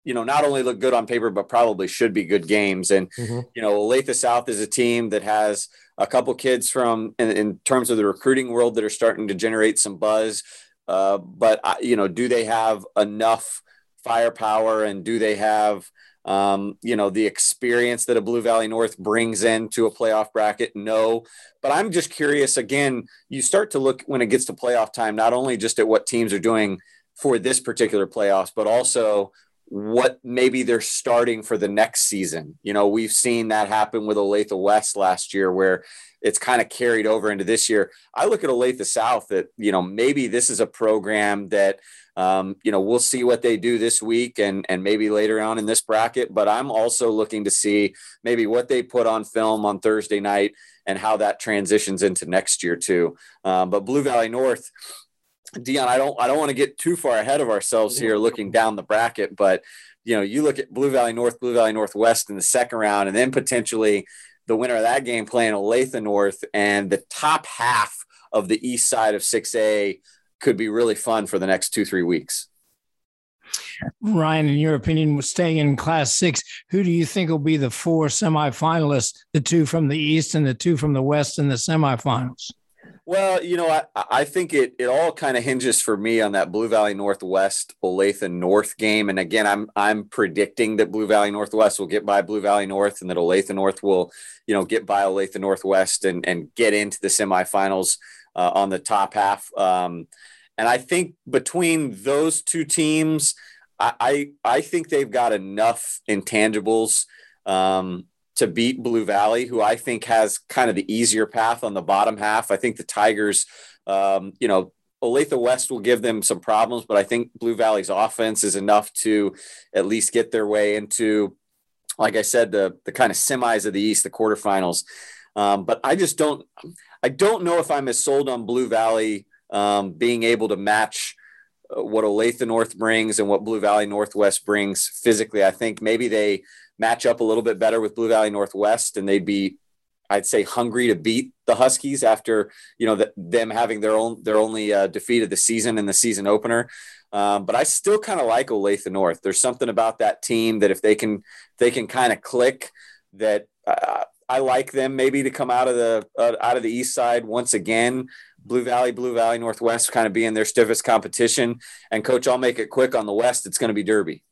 you know not only look good on paper but probably should be good games. And mm-hmm. you know, Olathe South is a team that has a couple kids from in, in, terms of the recruiting world that are starting to generate some buzz. Uh, but you know, do they have enough firepower and do they have um, you know, the experience that a Blue Valley North brings into a playoff bracket? No. But I'm just curious again, you start to look when it gets to playoff time, not only just at what teams are doing for this particular playoffs, but also what maybe they're starting for the next season. You know, we've seen that happen with Olathe West last year where it's kind of carried over into this year. I look at Olathe South that, you know, maybe this is a program that um, you know, we'll see what they do this week and and maybe later on in this bracket. But I'm also looking to see maybe what they put on film on Thursday night and how that transitions into next year too. Um, but Blue Valley North, Dion, I don't I don't want to get too far ahead of ourselves here mm-hmm. looking down the bracket, but you know, you look at Blue Valley North, Blue Valley Northwest in the second round, and then potentially the winner of that game playing Olathe North and the top half of the east side of 6A could be really fun for the next two three weeks. Ryan, in your opinion, staying in Class Six, who do you think will be the four semifinalists? The two from the East and the two from the West in the semifinals. Well, you know, I, I think it it all kind of hinges for me on that Blue Valley Northwest Olathe North game. And again, I'm I'm predicting that Blue Valley Northwest will get by Blue Valley North and that Olathe North will, you know, get by Olathe Northwest and and get into the semifinals uh, on the top half. Um, and I think between those two teams, I I, I think they've got enough intangibles um, to beat Blue Valley, who I think has kind of the easier path on the bottom half. I think the Tigers, um, you know, Olathe West will give them some problems, but I think Blue Valley's offense is enough to at least get their way into, like I said, the the kind of semis of the East, the quarterfinals. Um, but I just don't, I don't know if I'm as sold on Blue Valley um, being able to match uh, what Olathe North brings and what Blue Valley Northwest brings physically. I think maybe they match up a little bit better with Blue Valley Northwest, and they'd be, I'd say, hungry to beat the Huskies after you know the, them having their own their only uh, defeat of the season in the season opener. Um, but I still kind of like Olathe North. There's something about that team that if they can they can kind of click, that uh, I like them maybe to come out of the uh, out of the East Side once again. Blue Valley, Blue Valley Northwest, kind of being their stiffest competition. And coach, I'll make it quick on the West. It's going to be Derby.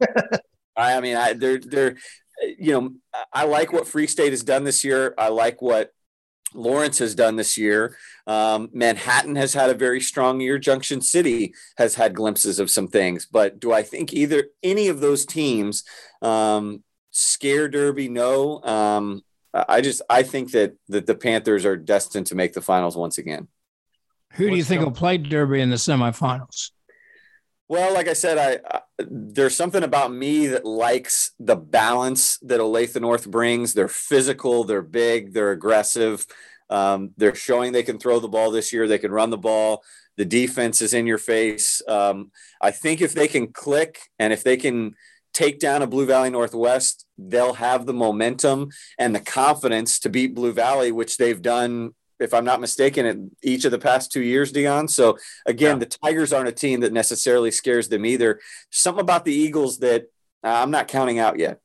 <laughs> I mean, I, they're they're you know, I like what Free State has done this year. I like what Lawrence has done this year. Um, Manhattan has had a very strong year. Junction City has had glimpses of some things, but do I think either any of those teams um, scare Derby? No. Um, I just I think that that the Panthers are destined to make the finals once again. Who do you think will play Derby in the semifinals? Well, like I said, I, there's something about me that likes the balance that Olathe North brings. They're physical, they're big, they're aggressive. Um, they're showing they can throw the ball this year. They can run the ball. The defense is in your face. Um, I think if they can click and if they can take down a Blue Valley Northwest, they'll have the momentum and the confidence to beat Blue Valley, which they've done if I'm not mistaken, in each of the past two years, Dion. So again, yeah. the Tigers aren't a team that necessarily scares them either. Something about the Eagles that uh, I'm not counting out yet.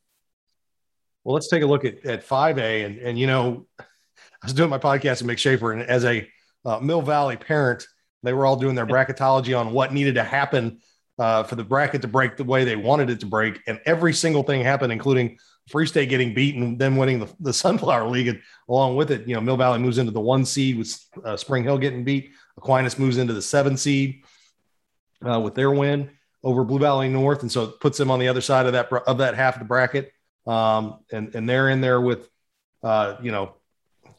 Well, let's take a look at, at 5A. And, and, you know, <laughs> I was doing my podcast with Mick Schaefer, and as a uh, Mill Valley parent, they were all doing their <laughs> bracketology on what needed to happen uh, for the bracket to break the way they wanted it to break. And every single thing happened, including Free State getting beaten, then winning the, the <laughs> Sunflower League, and along with it, you know, Mill Valley moves into the one seed with uh, Spring Hill getting beat. Aquinas moves into the seven seed uh, with their win over Blue Valley North, and so it puts them on the other side of that of that half of the bracket. Um, and and they're in there with, uh, you know,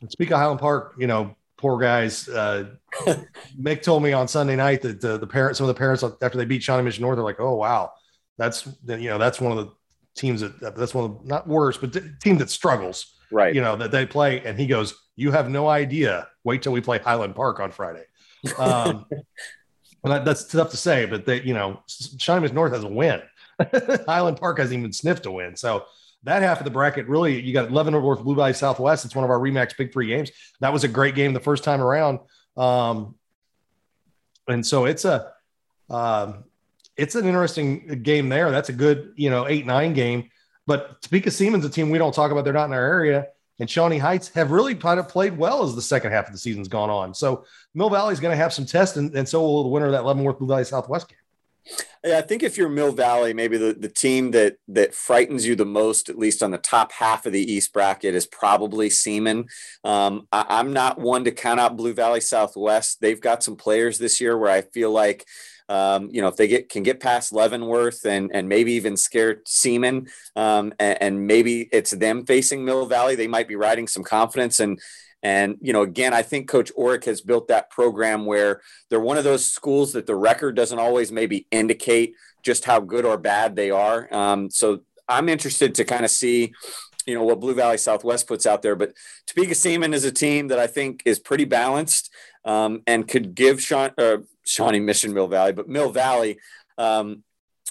speak of Highland Park, you know, poor guys. Uh, <laughs> Mick told me on Sunday night that the, the parents, some of the parents after they beat Shawnee Mission North, they're like, oh wow, that's you know that's one of the teams that that's one of not worse, but team that struggles. Right. You know that they play, and he goes, "You have no idea. Wait till we play Highland Park on Friday." Um, <laughs> that, that's tough to say, but they, you know, Shawnee North has a win. <laughs> Highland Park hasn't even sniffed a win. So that half of the bracket, really, you got Leavenworth, Blue Valley Southwest. It's one of our Remax Big Three games. That was a great game the first time around. Um, and so it's a, um, it's an interesting game there. That's a good, you know, eight nine game. But Topeka Seaman's a team we don't talk about. They're not in our area. And Shawnee Heights have really kind of played well as the second half of the season's gone on. So Mill Valley is going to have some tests, and, and so will the winner of that Leavenworth Blue Valley Southwest game. Yeah, I think if you're Mill Valley, maybe the, the team that that frightens you the most, at least on the top half of the East bracket, is probably Seaman. Um, I, am not one to count out Blue Valley Southwest. They've got some players this year where I feel like um, you know, if they get can get past Leavenworth and and maybe even scare Seaman, um, and, and, maybe it's them facing Mill Valley, they might be riding some confidence. And and you know, again, I think Coach Orick has built that program where they're one of those schools that the record doesn't always maybe indicate just how good or bad they are. Um, so I'm interested to kind of see you know what Blue Valley Southwest puts out there. But Topeka Seaman is a team that I think is pretty balanced um, and could give uh, Shawnee Mission Mill Valley, but Mill Valley, um,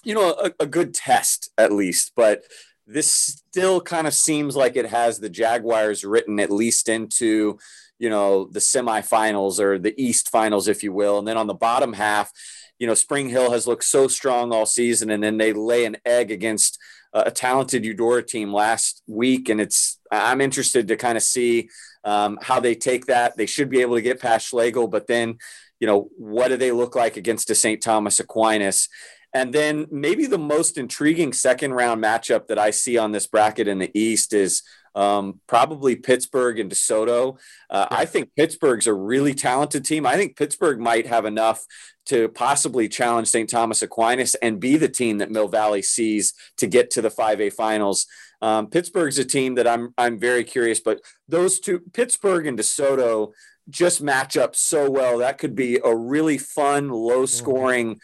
you know, a, a, good test at least. But this still kind of seems like it has the Jaguars written at least into, you know, the semifinals or the East finals, if you will. And then on the bottom half, you know, Spring Hill has looked so strong all season, and then they lay an egg against a talented Eudora team last week, and it's I'm interested to kind of see um, how they take that. They should be able to get past Schlagle, but then, you know, what do they look like against a St. Thomas Aquinas? And then maybe the most intriguing second round matchup that I see on this bracket in the East is um, probably Pittsburgh and DeSoto. Uh, I think Pittsburgh's a really talented team. I think Pittsburgh might have enough to possibly challenge St. Thomas Aquinas and be the team that Mill Valley sees to get to the 5A finals. Um, Pittsburgh's a team that I'm I'm very curious, but those two, Pittsburgh and DeSoto, just match up so well. That could be a really fun, low scoring,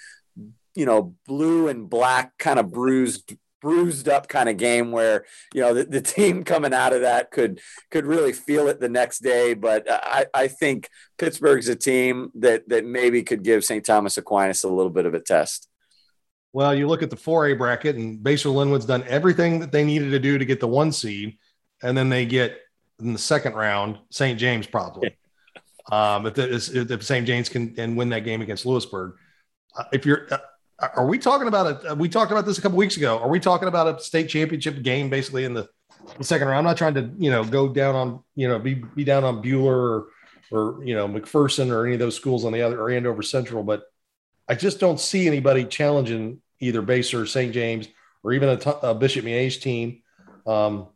you know, blue and black kind of bruised bruised up kind of game where you know the, the team <laughs> coming out of that could could really feel it the next day. But I, I think Pittsburgh's a team that that maybe could give St. Thomas Aquinas a little bit of a test. Well, you look at the 4A bracket, and Basehor Linwood's done everything that they needed to do to get the one seed, and then they get in the second round St. James probably. um, if, the, if St. James can and win that game against Louisburg, uh, if you're uh, are we talking about it? We talked about this a couple weeks ago. Are we talking about a state championship game basically in the, the second round? I'm not trying to, you know, go down on, you know, be, be down on Buhler or, or, you know, McPherson or any of those schools on the other or Andover Central, but I just don't see anybody challenging either Basehor or St. James or even a, t- a Bishop Miege team um,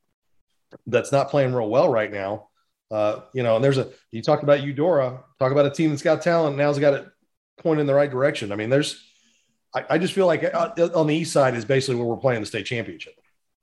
that's not playing real well right now. Uh, you know, and there's a, you talked about Eudora, talk about a team that's got talent. Now's got it pointing in the right direction. I mean, there's, I, I just feel like uh, on the east side is basically where we're playing the state championship.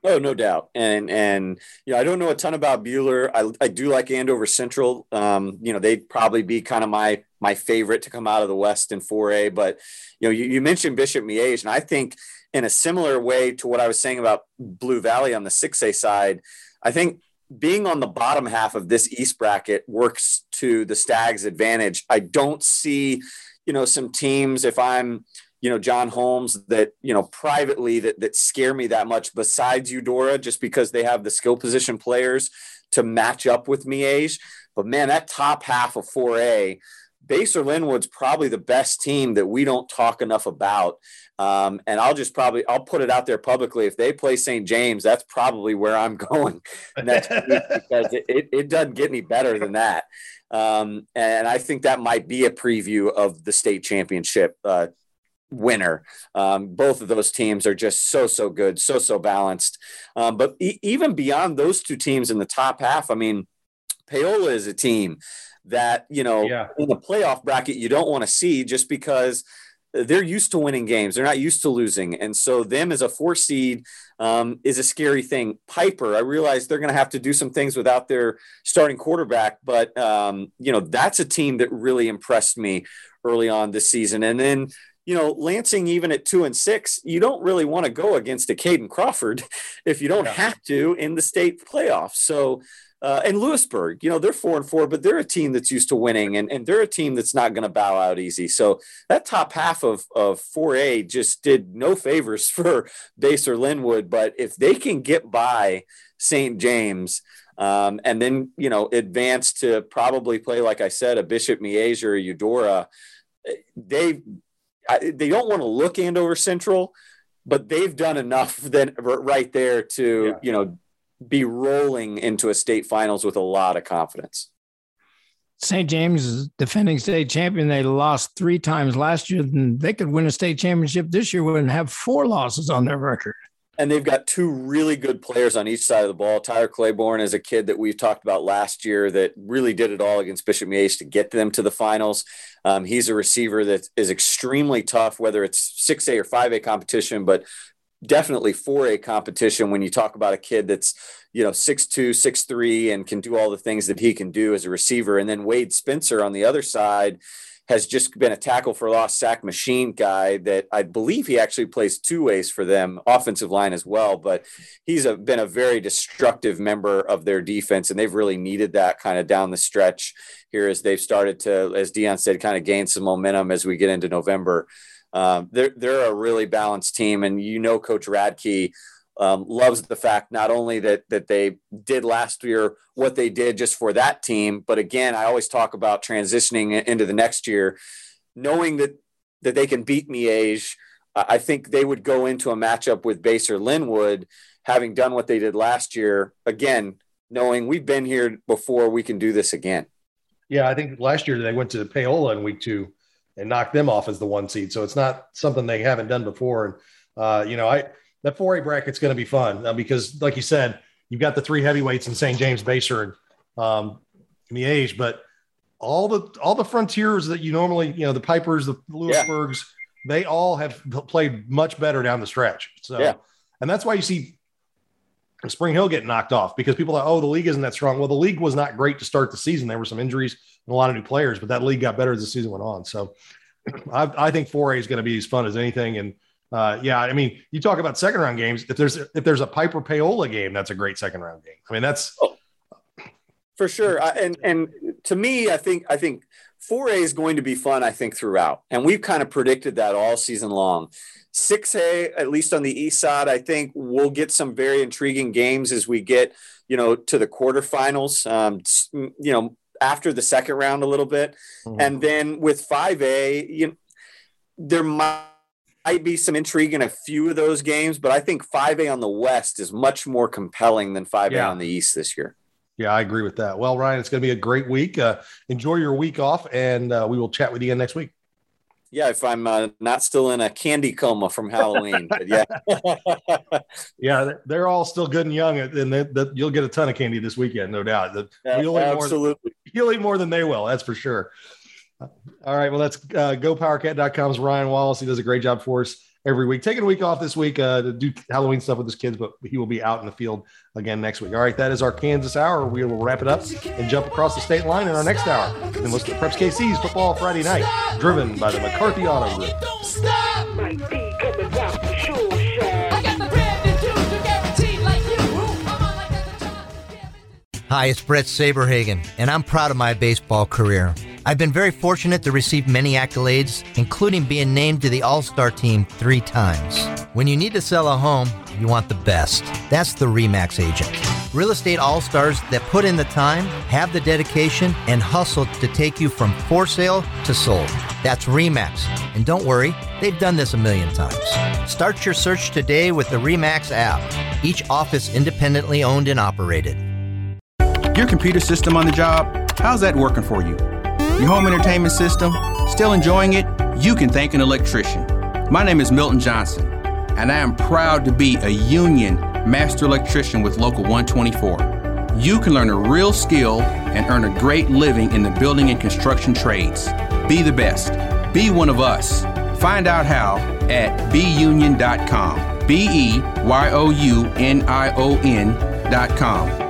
Oh, no doubt. And and you know, I don't know a ton about Buhler. I, I do like Andover Central. Um, you know, they'd probably be kind of my my favorite to come out of the West in 4A. But you know, you, you mentioned Bishop Miege, and I think in a similar way to what I was saying about Blue Valley on the 6A side, I think being on the bottom half of this East bracket works to the Stags' advantage. I don't see, you know, some teams if I'm you know Jon Holmes that you know privately that that scare me that much besides Eudora just because they have the skill position players to match up with Miege. But man, that top half of 4A, Basehor Linwood's probably the best team that we don't talk enough about. Um, and I'll just probably I'll put it out there publicly. If they play St. James, that's probably where I'm <laughs> going next because it, it, it, doesn't get any better than that. Um, and I think that might be a preview of the state championship uh, winner. Um, both of those teams are just so so good, so so balanced. Um, but e- even beyond those two teams in the top half, I mean, Paola is a team that you know yeah. in the playoff bracket you don't want to see just because they're used to winning games. They're not used to losing, and so them as a four seed um, is a scary thing. Piper, I realize they're going to have to do some things without their starting quarterback, but um, you know that's a team that really impressed me early on this season. And then you know, Lansing, even at two and six, you don't really want to go against a Caden Crawford <laughs> if you don't yeah. have to in the state playoffs. So, uh, and Louisburg, you know, they're four and four, but they're a team that's used to winning and, and they're a team that's not going to bow out easy. So that top half of, of 4A just did no favors <laughs> for Basehor Linwood. But if they can get by St. James, um, and then, you know, advance to probably play, like I said, a Bishop Miege or Eudora, eh, they I, they don't want to look Andover Central, but they've done enough <laughs> then right there to yeah. you know be rolling into a state finals with a lot of confidence. St. James is defending state champion. They lost three times last year, and they could win a state championship this year and have four losses on their record and they've got two really good players on each side of the ball. Tyler Claiborne is a kid that we've talked about last year that really did it all against Bishop Miege to get them to the finals. Um, he's a receiver that is extremely tough, whether it's 6A or 5A competition, but definitely 4A competition when you talk about a kid that's, you know, 6'2, 6'3, and can do all the things that he can do as a receiver. And then Wade Spencer on the other side has just been a tackle for lost sack machine guy that I believe he actually plays two ways for them, offensive line as well. But he's a, been a very destructive member of their defense, and they've really needed that kind of down the stretch here as they've started to, as Dion said, kind of gain some momentum as we get into November. Um, they're they're a really balanced team, and you know Coach Radke um, loves the fact not only that that they did last year what they did just for that team, but again, I always talk about transitioning into the next year, knowing that that they can beat Miege. I think they would go into a matchup with Basehor Linwood, having done what they did last year. Again, knowing we've been here before, we can do this again. Yeah, I think last year they went to the Paola in week two and knocked them off as the one seed. So it's not something they haven't done before. And uh, you know, I that 4A bracket's going to be fun uh, because, like you said, you've got the three heavyweights in St. James Basehor and um, Miege, but all the all the frontiers that you normally, you know, the Pipers, the Louisburgs, yeah. they all have played much better down the stretch. So, yeah. and that's why you see Spring Hill get knocked off because people are, oh, the league isn't that strong. Well, the league was not great to start the season. There were some injuries and a lot of new players, but that league got better as the season went on. So, <clears throat> I, I think 4A is going to be as fun as anything. And uh, yeah, I mean, you talk about second round games. If there's if there's a Piper Paola game, that's a great second round game. I mean, that's oh, for sure. I, and and to me, I think I think 4A is going to be fun. I think throughout, and we've kind of predicted that all season long. 6A, at least on the east side, I think we'll get some very intriguing games as we get, you know, to the quarterfinals. Um, you know, after the second round a little bit, mm-hmm. and then with 5A, you know, there might might be some intrigue in a few of those games, but I think 5A on the West is much more compelling than 5A yeah. on the East this year. Yeah, I agree with that. Well, Ryan, it's going to be a great week. Uh, enjoy your week off, and uh, we will chat with you again next week. Yeah, if I'm uh, not still in a candy coma from Halloween, yeah, <laughs> yeah, they're all still good and young, and they, they, you'll get a ton of candy this weekend, no doubt. You'll absolutely, more, you'll eat more than they will. That's for sure. All right. Well, that's uh, gopowercat.com's Ryan Wallace. He does a great job for us every week. Taking a week off this week uh, to do Halloween stuff with his kids, but he will be out in the field again next week. All right. That is our Kansas hour. We will wrap it up and jump across the state line in our next hour. And listen to Preps KC's Football Friday Night, driven by the McCarthy Auto Group. Hi, it's Brett Saberhagen, and I'm proud of my baseball career. I've been very fortunate to receive many accolades, including being named to the All Star team three times. When you need to sell a home, you want the best. That's the REMAX agent. Real estate all stars that put in the time, have the dedication, and hustle to take you from for sale to sold. That's REMAX. And don't worry, they've done this a million times. Start your search today with the REMAX app, each office independently owned and operated. Your computer system on the job, how's that working for you? Your home entertainment system, still enjoying it? You can thank an electrician. My name is Milton Johnson, and I am proud to be a union master electrician with Local 124. You can learn a real skill and earn a great living in the building and construction trades. Be the best. Be one of us. Find out how at beunion.com. B E Y O U N I O N.com.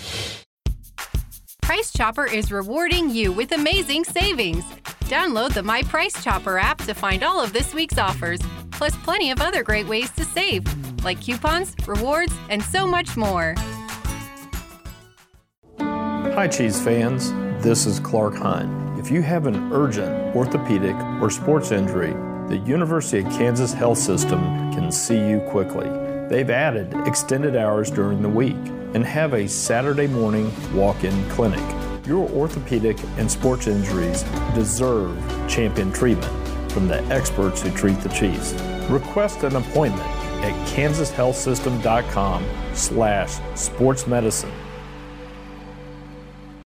Price Chopper is rewarding you with amazing savings. Download the My Price Chopper app to find all of this week's offers, plus plenty of other great ways to save, like coupons, rewards, and so much more. Hi, Chiefs fans. This is Clark Hunt. If you have an urgent orthopedic or sports injury, the University of Kansas Health System can see you quickly. They've added extended hours during the week and have a Saturday morning walk in clinic. Your orthopedic and sports injuries deserve champion treatment from the experts who treat the Chiefs. Request an appointment at kansashealthsystem.com slash sportsmedicine